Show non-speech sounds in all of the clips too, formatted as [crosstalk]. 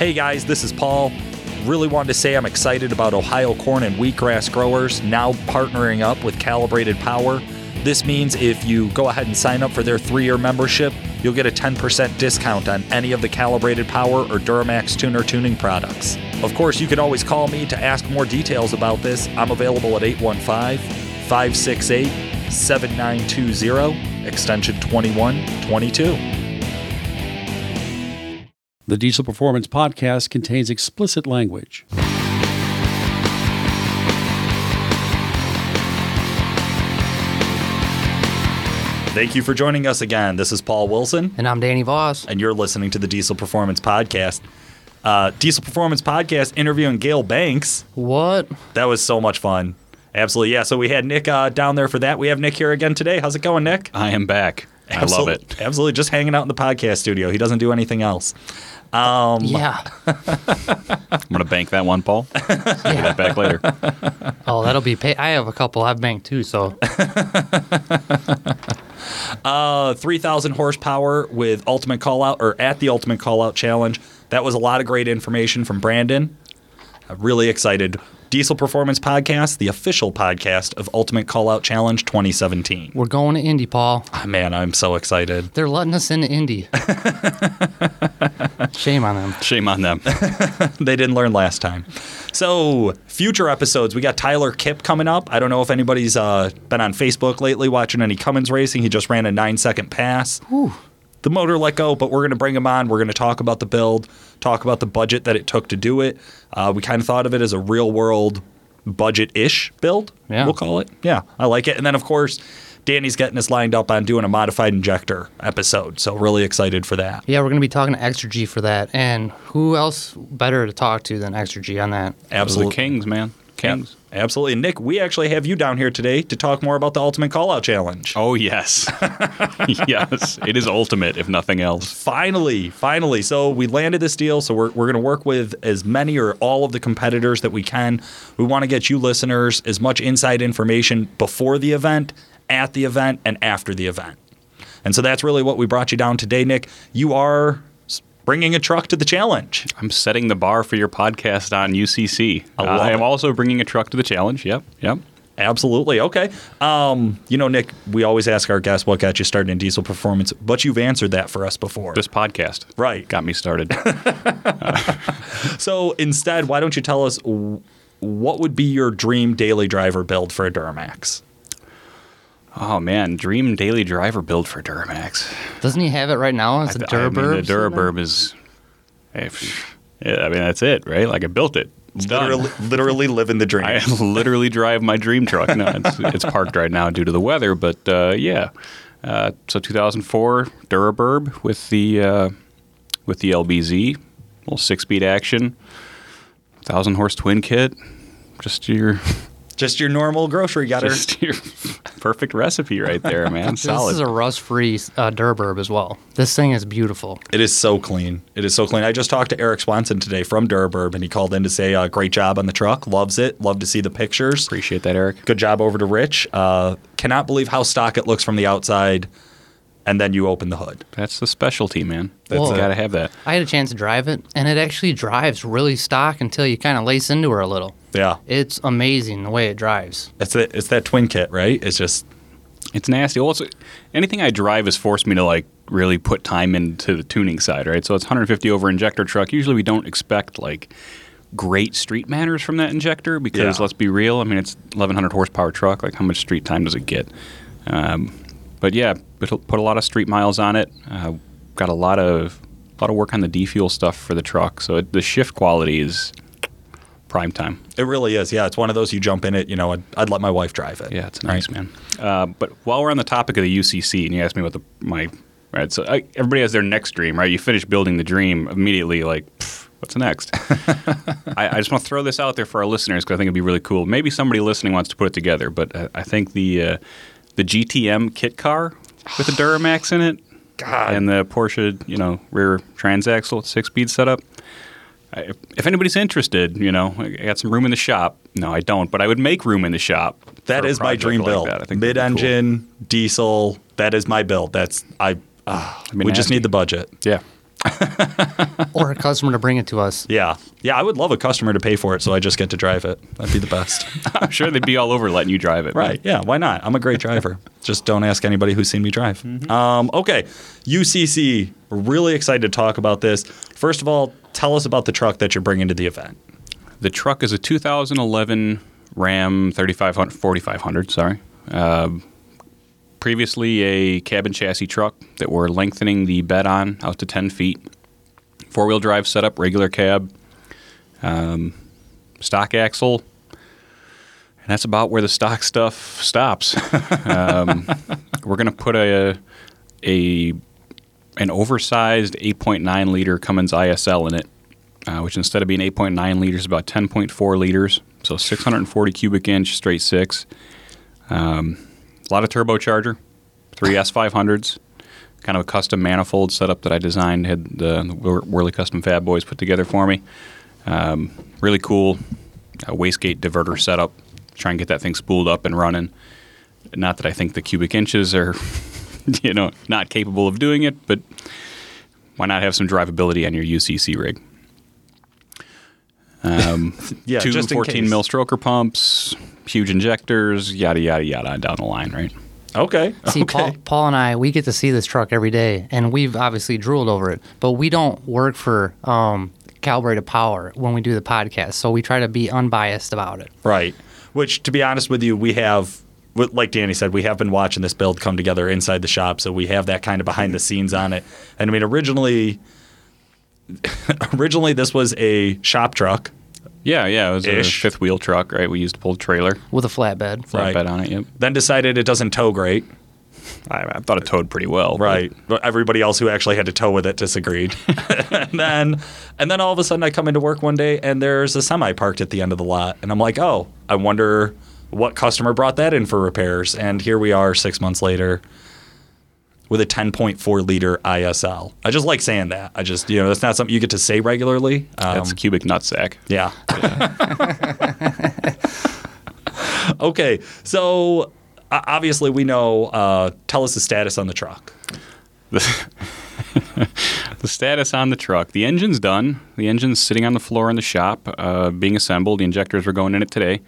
Hey guys, this is Paul. Really wanted to say I'm excited about Ohio corn and wheatgrass growers now partnering up with Calibrated Power. This means if you go ahead and sign up for their three year membership, you'll get a 10% discount on any of the Calibrated Power or Duramax tuner tuning products. Of course, you can always call me to ask more details about this. I'm available at 815 568 7920, extension 2122. The Diesel Performance Podcast contains explicit language. Thank you for joining us again. This is Paul Wilson, And I'm Danny Voss. and you're listening to the Diesel Performance Podcast. Uh, Diesel Performance Podcast interviewing Gale Banks. What? That was so much fun. Absolutely. Yeah. So we had Nick uh, down there for that. We have Nick here again today. How's it going, Nick? I am back. I love it. Absolutely. Just hanging out in the podcast studio. He doesn't do anything else. Um, Yeah. [laughs] I'm gonna bank that one, Paul. Get that back later. [laughs] Oh, that'll be pay. I have a couple I've banked too, so [laughs] Uh, 3,000 horsepower with Ultimate Callout or at the Ultimate Callout Challenge. That was a lot of great information from Brandon. I'm really excited. Diesel Performance Podcast, the official podcast of Ultimate Callout Challenge 2017. we're going to Indy, Paul. Ah, man, I'm so excited. They're letting us into Indy. [laughs] Shame on them. Shame on them. [laughs] they didn't learn last time. So, future episodes, we got Tyler Kipp coming up. I don't know if anybody's uh, been on Facebook lately watching any Cummins racing. He just ran a nine second pass. The motor let go, but we're going to bring him on. We're going to talk about the build, talk about the budget that it took to do it. Uh, we kind of thought of it as a real world budget ish build, Yeah. we'll call it. Yeah, I like it. And then, of course, Danny's getting us lined up on doing a modified injector episode. So, really excited for that. Yeah, we're gonna be talking to Exergy for that. And who else better to talk to than Exergy on that? Those are Absolutely. the kings, man. Kings. Absolutely. Nick, we actually have you down here today to talk more about the Ultimate Callout Challenge. Oh yes, [laughs] yes. It is ultimate, if nothing else. Finally, finally. So we landed this deal. So we're, we're going to work with as many or all of the competitors that we can. We want to get you listeners as much inside information before the event, at the event, and after the event. And so that's really what we brought you down today, Nick. You are bringing a truck to the challenge. I'm setting the bar for your podcast on UCC. I love I am it. also bringing a truck to the challenge. Yep, yep. Absolutely. Okay. Um, you know, Nick, we always ask our guests what got you started in diesel performance, but you've answered that for us before. This podcast, Right. got me started. [laughs] [laughs] So instead, why don't you tell us what would be your dream daily driver build for a Duramax? Oh man, dream daily driver build for Duramax. Doesn't he have it right now as a I mean, Duraburb? the Duraburb is. yeah, I mean, that's it, right? Like I built it. It's done. Literally, literally living the dream. [laughs] I literally drive my dream truck. No, it's, it's parked right now due to the weather, but uh, yeah. Uh, so 2004 Duraburb with the uh, with the LBZ, little six-speed action, thousand horse twin kit. Just your Just your normal grocery getter. [laughs] just your perfect recipe right there, man. [laughs] This is a rust-free uh, Duraburb as well. This thing is beautiful. It is so clean. It is so clean. I just talked to Eric Swanson today from Duraburb, and he called in to say, uh, "Great job on the truck. Loves it. Love to see the pictures. Appreciate that, Eric. Good job over to Rich. Uh, cannot believe how stock it looks from the outside, and then you open the hood. That's the specialty, man. That's That's it. got to have that. I had a chance to drive it, and it actually drives really stock until you kind of lace into her a little. Yeah, It's amazing the way it drives. it's that it's that twin kit, right? It's just It's nasty. Also, anything I drive has forced me to like really put time into the tuning side, right? So it's 150 over injector truck. Usually we don't expect like great street manners from that injector because Yeah. let's be real. I mean, it's 1100 horsepower truck. Like how much street time does it get? Um, but yeah, put a lot of street miles on it. Uh, got a lot of a lot of work on the defuel stuff for the truck. So it, the shift quality is prime time. it really is. Yeah, it's one of those you jump in it. You know, I'd, I'd let my wife drive it. Yeah, it's nice, man. Uh, but while we're on the topic of the UCC, and you asked me about the my right, so I, everybody has their next dream, right? You finish building the dream immediately, like. "Pff, What's next? [laughs] I, I just want to throw this out there for our listeners because I think it'd be really cool. Maybe somebody listening wants to put it together, but I, I think the uh, the GTM kit car with a Duramax in it, [sighs] God. and the Porsche, you know, rear transaxle six speed setup. I, if- anybody's interested, you know, I got some room in the shop. No, I don't, but I would make room in the shop. That is my dream like build. that. I think cool. Mid-engine, diesel. That is my build. That's I. ah, be we just need the budget. Yeah. [laughs] or a customer to bring it to us. Yeah. Yeah, I would love a customer to pay for it so I just get to drive it. That'd be the best. [laughs] I'm sure they'd be all over letting you drive it. right. Yeah, why not? I'm a great driver. just don't ask anybody who's seen me drive. Um, okay. UCC, really excited to talk about this. First of all, tell us about the truck that you're bringing to the event. The truck is a 2011 Ram 3500, 4500, sorry. Um previously a cabin chassis truck that we're lengthening the bed on out to 10 feet. Four wheel drive setup, regular cab, um, stock axle. And that's about where the stock stuff stops. [laughs] um, we're going to put a, a an oversized 8.9 liter Cummins ISL in it, uh, which instead of being 8.9 liters, is about 10.4 liters. So 640 cubic inch straight six. Um, a lot of turbocharger, three [laughs] S500s, kind of a custom manifold setup that I designed. Had the, the Wehrli Custom Fab Boys put together for me. Um, really cool uh, wastegate diverter setup. Try and get that thing spooled up and running. Not that I think the cubic inches are, [laughs] you know, not capable of doing it, but why not have some drivability on your UCC rig? Um, [laughs] Yeah, two just in 14 case. mil stroker pumps, huge injectors, yada yada yada down the line, right? Okay. See, okay. Paul, Paul and I, we get to see this truck every day, and we've obviously drooled over it. But we don't work for um, Calibrated Power when we do the podcast, so we try to be unbiased about it. Right. Which, to be honest with you, we have, like Danny said, we have been watching this build come together inside the shop, so we have that kind of behind the scenes on it. And I mean, originally, [laughs] originally this was a shop truck. Yeah, yeah, it was Ish. a fifth wheel truck, right? We used to pull the trailer, With a flatbed. Right. flatbed on it. Yep. Then decided it doesn't tow great. I, I thought it towed pretty well. but- Right. But everybody else who actually had to tow with it disagreed. [laughs] and then and then all of a sudden I come into work one day and there's a semi parked at the end of the lot. And I'm like, oh, I wonder what customer brought that in for repairs. And here we are six months later with a 10.4 liter ISL. I just like saying that. I just, you know, that's not something you get to say regularly. Um, That's a cubic nutsack. yeah. [laughs] okay. So obviously we know, uh, tell us the status on the truck. [laughs] The status on the truck. The engine's done. The engine's sitting on the floor in the shop, uh, being assembled. The injectors are going in it today.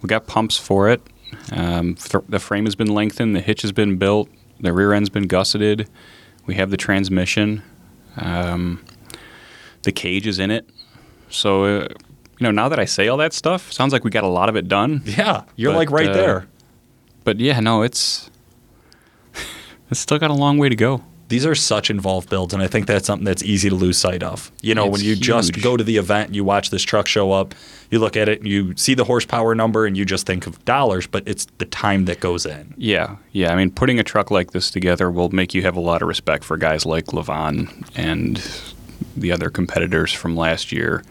We got pumps for it. Um, th- the frame has been lengthened. The hitch has been built. The rear end's been gusseted. We have the transmission. Um, the cage is in it. So, uh, you know, now that I say all that stuff, sounds like we got a lot of it done. [laughs] Yeah, you're But, like right uh, there. But yeah, no, it's [laughs] it's still got a long way to go. These are such involved builds, and I think that's something that's easy to lose sight of. You know, It's when you just go to the event, you watch this truck show up, you look at it, and you see the horsepower number, and you just think of dollars, but it's the time that goes in. Yeah, yeah. I mean, putting a truck like this together will make you have a lot of respect for guys like Levon and the other competitors from last year.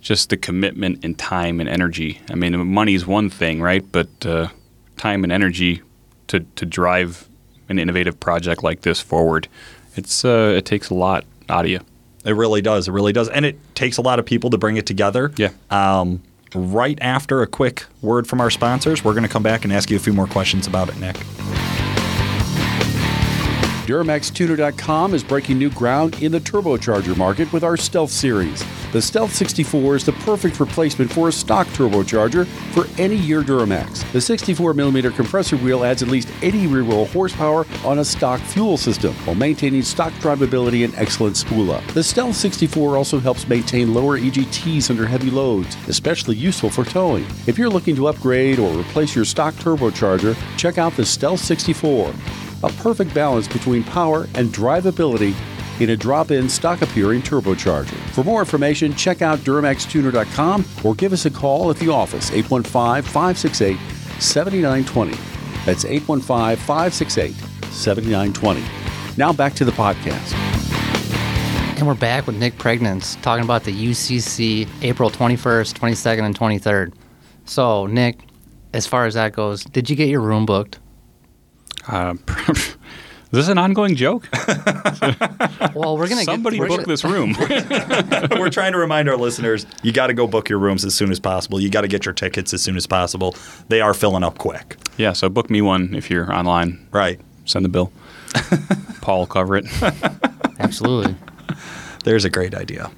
Just the commitment and time and energy. I mean, money's one thing, right? But uh, time and energy to to drive an innovative project like this forward, it's uh, it takes a lot out of you. It really does. It really does. And it takes a lot of people to bring it together. Yeah. Um, right after a quick word from our sponsors, we're going to come back and ask you a few more questions about it, Nick. DuramaxTuner.com is breaking new ground in the turbocharger market with our Stealth series. The Stealth 64 is the perfect replacement for a stock turbocharger for any year Duramax. The 64mm compressor wheel adds at least 80 rear wheel horsepower on a stock fuel system while maintaining stock drivability and excellent spool up. The Stealth 64 also helps maintain lower EGTs under heavy loads, especially useful for towing. If you're looking to upgrade or replace your stock turbocharger, check out the Stealth 64 a perfect balance between power and drivability in a drop-in stock appearing turbocharger. For more information, check out DuramaxTuner.com or give us a call at the office 815-568-7920. That's 815-568-7920. Now back to the podcast. And we're back with Nick Priegnitz talking about the UCC April 21st, 22nd, and 23rd. So, Nick, as far as that goes, did you get your room booked? Uh, [laughs] is this an ongoing joke? [laughs] Well, we're gonna Somebody get, we're book gonna- this room. [laughs] we're trying to remind our listeners you got to go book your rooms as soon as possible. You got to get your tickets as soon as possible. They are filling up quick. yeah, so book me one if you're online. Right. Send the bill. Paul will cover it. Absolutely. There's a great idea.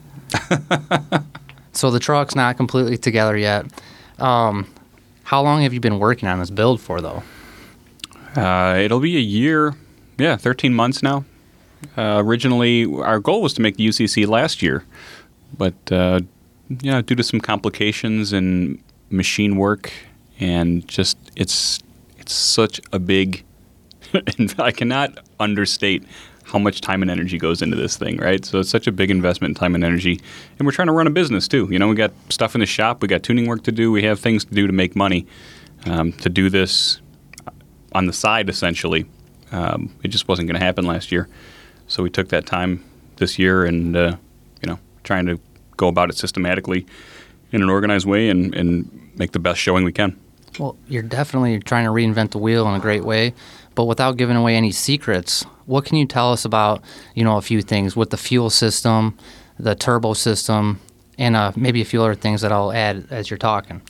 So the truck's not completely together yet. Um, how long have you been working on this build for, though? Uh, it'll be a year, yeah, 13 months now. Uh, originally, our goal was to make the UCC last year, but uh, know, due to some complications and machine work, and just it's it's such a big. [laughs] I cannot understate how much time and energy goes into this thing, right? So it's such a big investment in time and energy, and we're trying to run a business too. You know, we got stuff in the shop, we got tuning work to do, we have things to do to make money. Um, to do this on the side, essentially, um, it just wasn't going to happen last year. So we took that time this year, and uh, you know, trying to go about it systematically in an organized way and, and make the best showing we can. Well, you're definitely trying to reinvent the wheel in a great way, but without giving away any secrets. What can you tell us about, you know, a few things with the fuel system, the turbo system, and uh, maybe a few other things that I'll add as you're talking?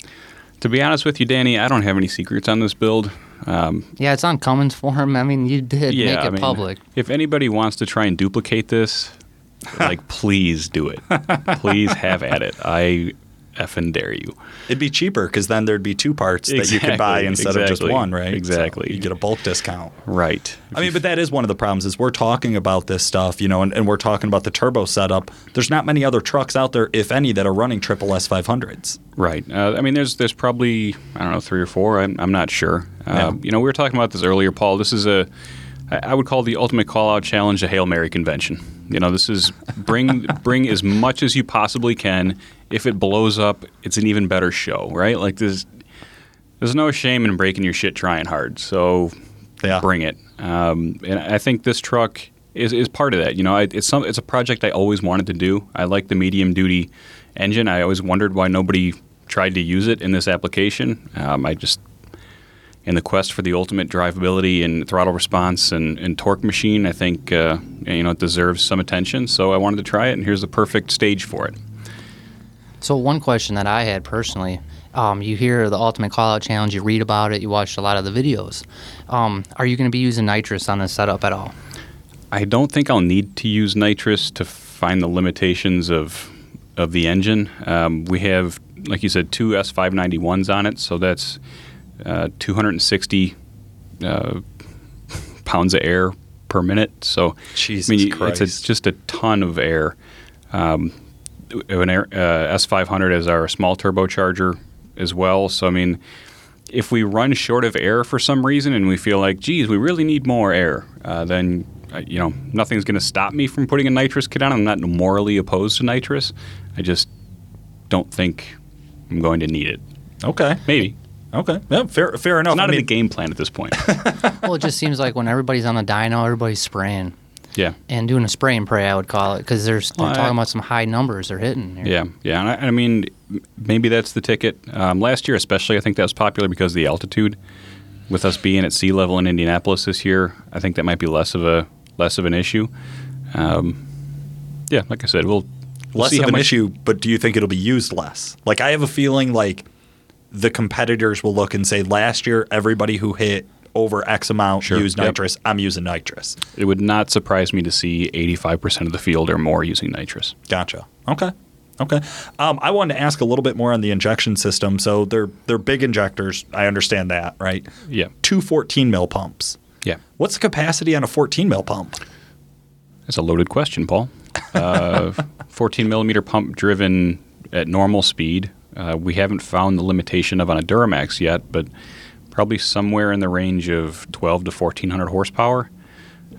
To be honest with you, Danny, I don't have any secrets on this build. Um, Yeah, it's on Cummins Forum. I mean, you did yeah, make it I mean, public. If anybody wants to try and duplicate this, like, [laughs] please do it. Please have at it. I effing dare you. It'd be cheaper because then there'd be two parts that you could buy Exactly, instead of just one, right? So exactly. you get a bulk discount. Right. I mean, but that is one of the problems is we're talking about this stuff, you know, and, and we're talking about the turbo setup. There's not many other trucks out there, if any, that are running triple S 500s. Right. Uh, I mean, there's there's probably I don't know three or four. I'm, I'm not sure. Uh, Yeah. You know, we were talking about this earlier, Paul. This is a, I would call the ultimate call out challenge a hail mary convention. You know, this is bring [laughs] bring as much as you possibly can. If it blows up, it's an even better show, right? Like there's there's no shame in breaking your shit trying hard. So Yeah. bring it. Um, and I think this truck is, is part of that. You know, I, it's some it's a project I always wanted to do. I like the medium duty engine. I always wondered why nobody tried to use it in this application. Um, I just in the quest for the ultimate drivability and throttle response and, and torque machine, I think uh, you know it deserves some attention. So I wanted to try it, and here's the perfect stage for it. So one question that I had personally, um, you hear the Ultimate Callout Challenge, you read about it, you watched a lot of the videos. Um, are you going to be using nitrous on this setup at all? I don't think I'll need to use nitrous to find the limitations of of the engine. Um, we have, like you said, two S591s on it, so that's uh, 260 uh, [laughs] pounds of air per minute. So Jesus I mean, Christ. it's a, just a ton of air. Um, an air, uh, S500 as our small turbocharger as well. So I mean, if we run short of air for some reason and we feel like, geez, we really need more air, uh, then uh, you know nothing's going to stop me from putting a nitrous kit on. I'm not morally opposed to nitrous. I just don't think I'm going to need it. Okay. Maybe Okay. Yeah, fair, fair enough. it's not I in the game plan at this point. [laughs] well, it just seems like when everybody's on the dyno, everybody's spraying yeah. and doing a spray and pray, I would call it, because they're, they're Well, I- talking about some high numbers they're hitting. here. Yeah, yeah, and I, I mean, maybe that's the ticket. Um, last year, especially, I think that was popular because of the altitude. With us being at sea level in Indianapolis this year, I think that might be less of a less of an issue. Um, yeah, like I said, we'll, we'll less see of how an much- issue, but do you think it'll be used less? Like I have a feeling like the competitors will look and say, last year everybody who hit over X amount Sure. Yep. nitrous. I'm using nitrous. It would not surprise me to see 85% of the field or more using nitrous. Gotcha. Okay. Okay. Um, I wanted to ask a little bit more on the injection system. So they're they're big injectors. I understand that, right? Yeah, Two 14 mil pumps. yeah. What's the capacity on a 14 mil pump? That's a loaded question, Paul. Uh, [laughs] 14 millimeter pump driven at normal speed. Uh, we haven't found the limitation of on a Duramax yet, but probably somewhere in the range of 12 to 1400 horsepower.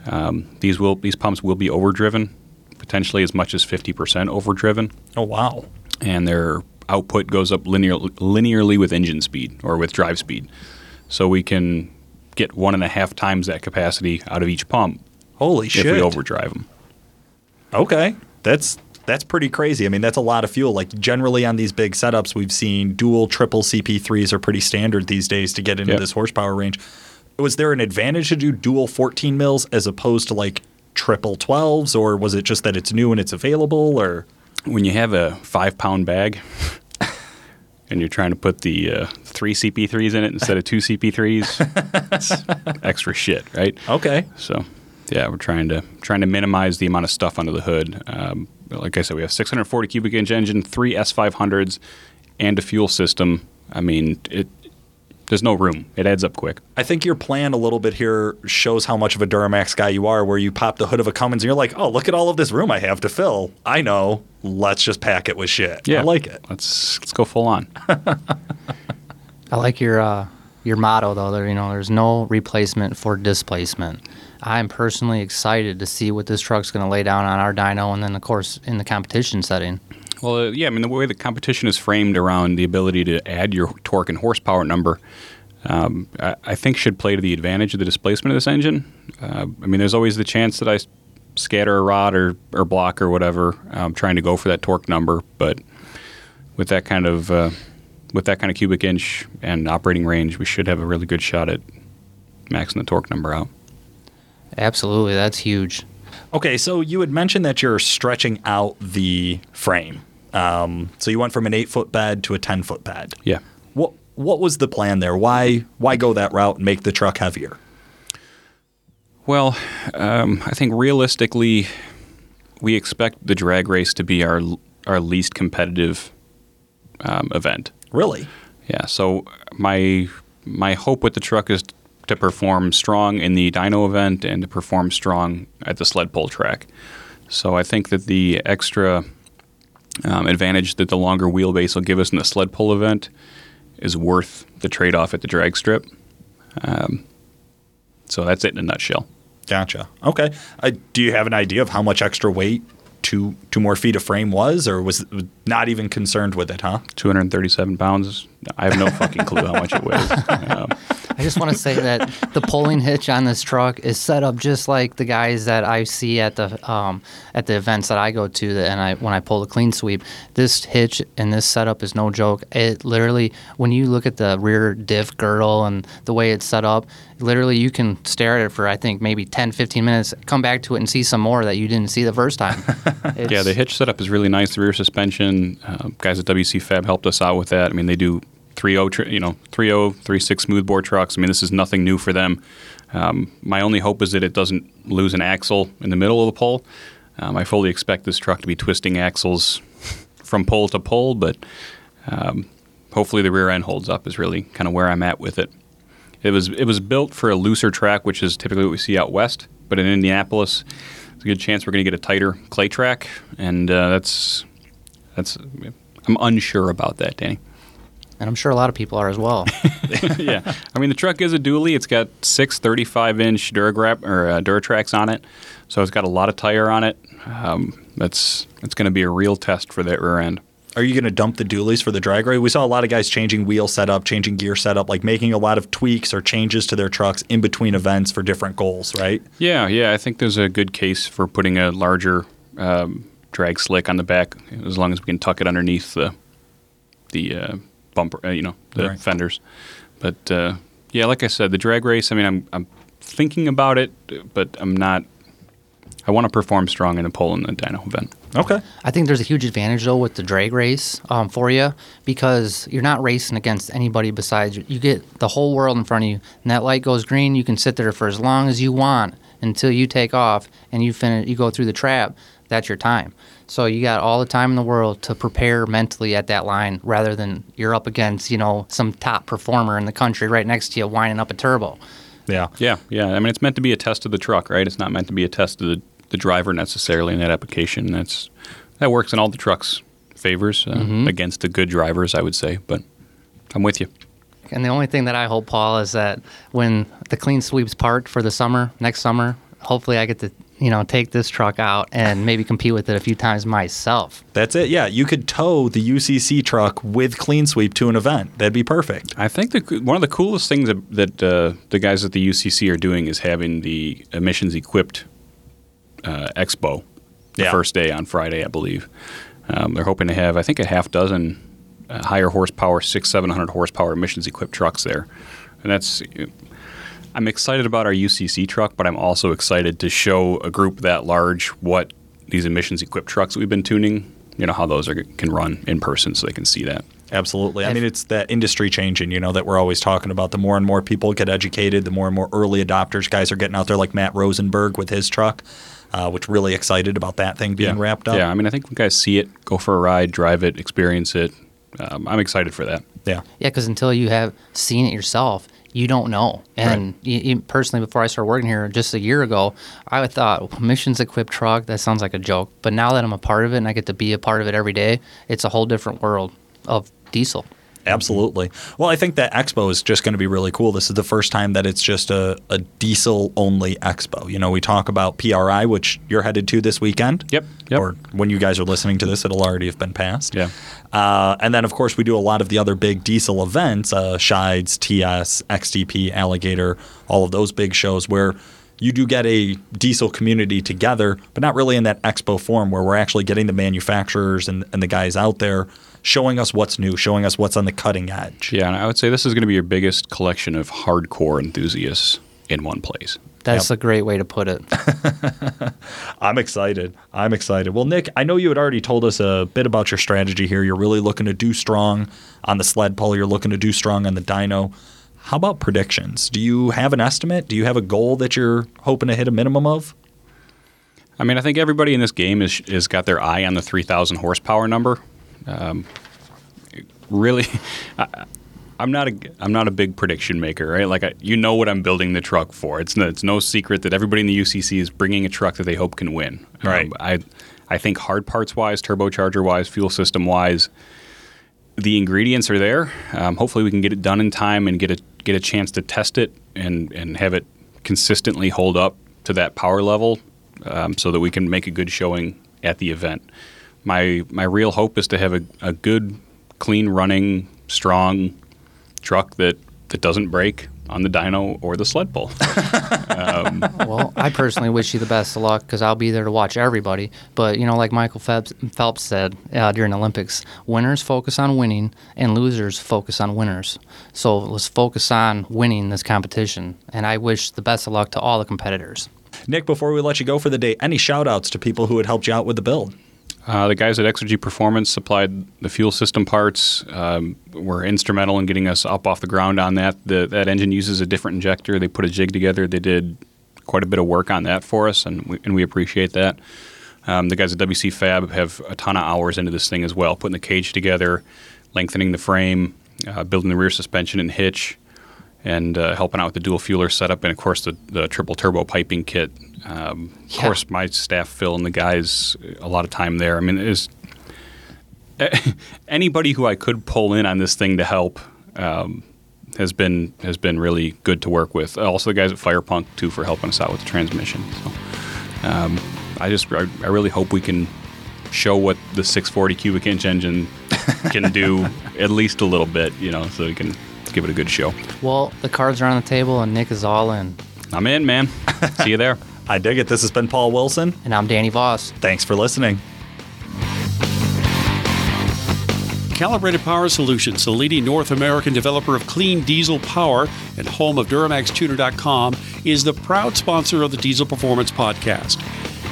Um, these will these pumps will be overdriven, potentially as much as 50% overdriven, Oh wow. and their output goes up linear, linearly with engine speed or with drive speed. So we can get one and a half times that capacity out of each pump Holy if shit. If we overdrive them. Okay, that's that's pretty crazy. I mean, that's a lot of fuel. Like generally on these big setups, we've seen dual, triple CP3s are pretty standard these days to get into Yep. this horsepower range. Was there an advantage to do dual 14 mils as opposed to like triple 12s, or was it just that it's new and it's available? Or when you have a five pound bag [laughs] and you're trying to put the uh, three CP3s in it instead of two CP3s, it's [laughs] extra shit, right? okay, So, yeah, we're trying to trying to minimize the amount of stuff under the hood. Um, like I said, we have 640 cubic inch engine, three S500s, and a fuel system. I mean, it. There's no room. It adds up quick. I think your plan a little bit here shows how much of a Duramax guy you are, where you pop the hood of a Cummins and you're like, oh, look at all of this room I have to fill. I know. Let's just pack it with shit. Yeah, I like it. Let's let's go full on. [laughs] I like your uh, your motto though. There, you know, there's no replacement for displacement. I'm personally excited to see what this truck's going to lay down on our dyno, and then of course in the competition setting. Well, uh, yeah, I mean, the way the competition is framed around the ability to add your torque and horsepower number, um, I, I, think should play to the advantage of the displacement of this engine. Uh, I mean, there's always the chance that I scatter a rod or, or block or whatever, um, trying to go for that torque number. But with that kind of uh, with that kind of cubic inch and operating range, we should have a really good shot at maxing the torque number out. Absolutely, that's huge. Okay, so you had mentioned that you're stretching out the frame. Um, so you went from an eight foot bed to a ten foot bed. Yeah. What What was the plan there? Why Why go that route and make the truck heavier? Well, um, I think realistically, we expect the drag race to be our our least competitive um, event. Really? Yeah. So my my hope with the truck is to perform strong in the dyno event and to perform strong at the sled pull track. So I think that the extra um, advantage that the longer wheelbase will give us in the sled pull event is worth the trade off at the drag strip. Um, so that's it in a nutshell. Gotcha. Okay. Uh, do you have an idea of how much extra weight two two more feet of frame was, or was not even concerned with it? Huh? Two hundred thirty-seven pounds. I have no fucking clue how much it weighs. [laughs] Um, I just want to say that the pulling hitch on this truck is set up just like the guys that I see at the um, at the events that I go to. That and I when I pull the clean sweep, this hitch and this setup is no joke. It literally, when you look at the rear diff girdle and the way it's set up, literally you can stare at it for I think maybe 10, 15 minutes, come back to it and see some more that you didn't see the first time. [laughs] yeah, the hitch setup is really nice. The rear suspension, uh, guys at WC Fab helped us out with that. I mean, they do 3.0, you know, 3.0, 3.6 smoothbore trucks. I mean, this is nothing new for them. Um, my only hope is that it doesn't lose an axle in the middle of the pole. Um, I fully expect this truck to be twisting axles from pole to pole, but um, hopefully the rear end holds up. Is really kind of where I'm at with it. It was it was built for a looser track, which is typically what we see out west. But in Indianapolis, there's a good chance we're going to get a tighter clay track, and uh, that's that's I'm unsure about that, Danny and I'm sure a lot of people are as well. [laughs] yeah, I mean the truck is a dually. It's got six 35 inch Duragrap or uh, Duratracs on it, so it's got a lot of tire on it. Um, that's it's going to be a real test for that rear end. Are you going to dump the dualies for the drag race? We saw a lot of guys changing wheel setup, changing gear setup, like making a lot of tweaks or changes to their trucks in between events for different goals, right? Yeah, yeah. I think there's a good case for putting a larger um, drag slick on the back, as long as we can tuck it underneath the the uh, bumper, uh, you know, the right. fenders. But uh, yeah, like I said, the drag race. I mean, I'm I'm thinking about it, but I'm not. I want to perform strong in the pole in the dyno event. Okay. I think there's a huge advantage though with the drag race um, for you because you're not racing against anybody besides you. You get the whole world in front of you, and that light goes green. You can sit there for as long as you want until you take off and you finish. You go through the trap. That's your time. So you got all the time in the world to prepare mentally at that line rather than you're up against, you know, some top performer in the country right next to you winding up a turbo. Yeah. Yeah. Yeah. I mean, it's meant to be a test of the truck, right? It's not meant to be a test of the, the driver necessarily in that application. That's That works in all the trucks' favors uh, mm-hmm. against the good drivers, I would say. But I'm with you. And the only thing that I hope, Paul, is that when the clean sweeps part for the summer, next summer, hopefully I get to you know, take this truck out and maybe compete with it a few times myself. That's it. Yeah, you could tow the UCC truck with clean sweep to an event. That'd be perfect. I think the, one of the coolest things that, that uh, the guys at the UCC are doing is having the emissions equipped uh, expo the yeah. first day on Friday, I believe. Um, they're hoping to have, I think, a half dozen uh, higher horsepower, six, seven hundred horsepower emissions equipped trucks there, and that's I'm excited about our UCC truck, but I'm also excited to show a group that large what these emissions equipped trucks that we've been tuning, you know, how those are, can run in person so they can see that. Absolutely. I mean, it's that industry changing, you know, that we're always talking about. The more and more people get educated, the more and more early adopters guys are getting out there, like Matt Rosenberg with his truck. uh, which really excited about that thing being yeah. wrapped up. Yeah, I mean, I think when guys see it, go for a ride, drive it, experience it. Um, I'm excited for that. Yeah. Yeah, because until you have seen it yourself, you don't know. And y y- personally, before I started working here just a year ago, I thought missions equipped truck. That sounds like a joke. But now that I'm a part of it and I get to be a part of it every day, it's a whole different world of diesel. Absolutely. Well, I think that expo is just going to be really cool. This is the first time that it's just a, a diesel only expo. You know, we talk about PRI, which you're headed to this weekend. Yep, yep. Or when you guys are listening to this, it'll already have been passed. Yeah. Uh, and then, of course, we do a lot of the other big diesel events uh, Shides, TS, XDP, Alligator, all of those big shows where you do get a diesel community together, but not really in that expo form where we're actually getting the manufacturers and, and the guys out there showing us what's new, showing us what's on the cutting edge. Yeah, and I would say this is going to be your biggest collection of hardcore enthusiasts in one place. That's a great way to put it. [laughs] I'm excited. I'm excited. Well, Nick, I know you had already told us a bit about your strategy here. You're really looking to do strong on the sled pull, you're looking to do strong on the dyno. How about predictions? Do you have an estimate? Do you have a goal that you're hoping to hit a minimum of? I mean, I think everybody in this game is is got their eye on the 3,000 horsepower number. Um, really, [laughs] I, I'm not a I'm not a big prediction maker, right? Like I, you know what I'm building the truck for. It's no, it's no secret that everybody in the UCC is bringing a truck that they hope can win. Right. Um, I I think hard parts wise, turbocharger wise, fuel system wise, the ingredients are there. Um, hopefully, we can get it done in time and get a get a chance to test it and and have it consistently hold up to that power level, um, so that we can make a good showing at the event. My my real hope is to have a, a good, clean running, strong truck that that doesn't break on the dyno or the sled pull. [laughs] well, I personally wish you the best of luck because I'll be there to watch everybody. But you know, like Michael Phelps, Phelps said uh, during the Olympics, winners focus on winning and losers focus on winners. So let's focus on winning this competition. And I wish the best of luck to all the competitors. Nick, before we let you go for the day, any shout outs to people who had helped you out with the build? Uh, the guys at Exergy Performance supplied the fuel system parts. Um, were instrumental in getting us up off the ground on that. The, that engine uses a different injector. They put a jig together. They did quite a bit of work on that for us, and we, and we appreciate that. Um, the guys at WC Fab have a ton of hours into this thing as well, putting the cage together, lengthening the frame, uh, building the rear suspension and hitch, and uh, helping out with the dual fueler setup, and of course the, the triple turbo piping kit. Um, Of course, my staff Phil and the guys a lot of time there. I mean, was [laughs] anybody who I could pull in on this thing to help um, has been has been really good to work with. Also, the guys at Firepunk too for helping us out with the transmission. So, um, I just I, I really hope we can show what the 640 cubic inch engine [laughs] can do at least a little bit, you know, so we can give it a good show. Well, the cards are on the table and Nick is all in. I'm in, man. [laughs] See you there. I dig it. This has been Paul Wilson. And I'm Danny Voss. Thanks for listening. Calibrated Power Solutions, the leading North American developer of clean diesel power and home of DuramaxTuner.com, is the proud sponsor of the Diesel Performance Podcast.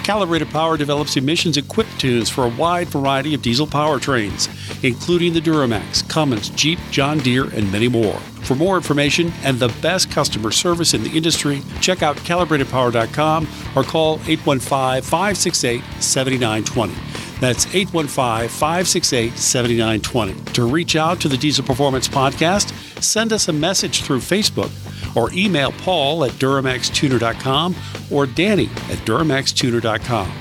Calibrated Power develops emissions equipped tunes for a wide variety of diesel powertrains, including the Duramax, Cummins, Jeep, John Deere, and many more. For more information and the best customer service in the industry, check out calibratedpower.com or call 815 568 7920. That's 815 568 7920. To reach out to the Diesel Performance Podcast, send us a message through Facebook or email Paul at DuramaxTuner.com or Danny at DuramaxTuner.com.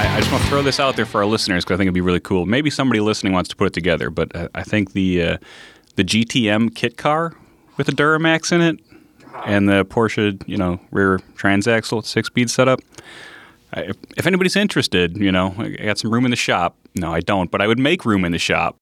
I, I just want to throw this out there for our listeners because I think it'd be really cool. Maybe somebody listening wants to put it together, but I, I think the uh, the GTM kit car with the Duramax in it and the Porsche, you know, rear transaxle six speed setup. If anybody's interested, you know, I got some room in the shop. No, I don't, but I would make room in the shop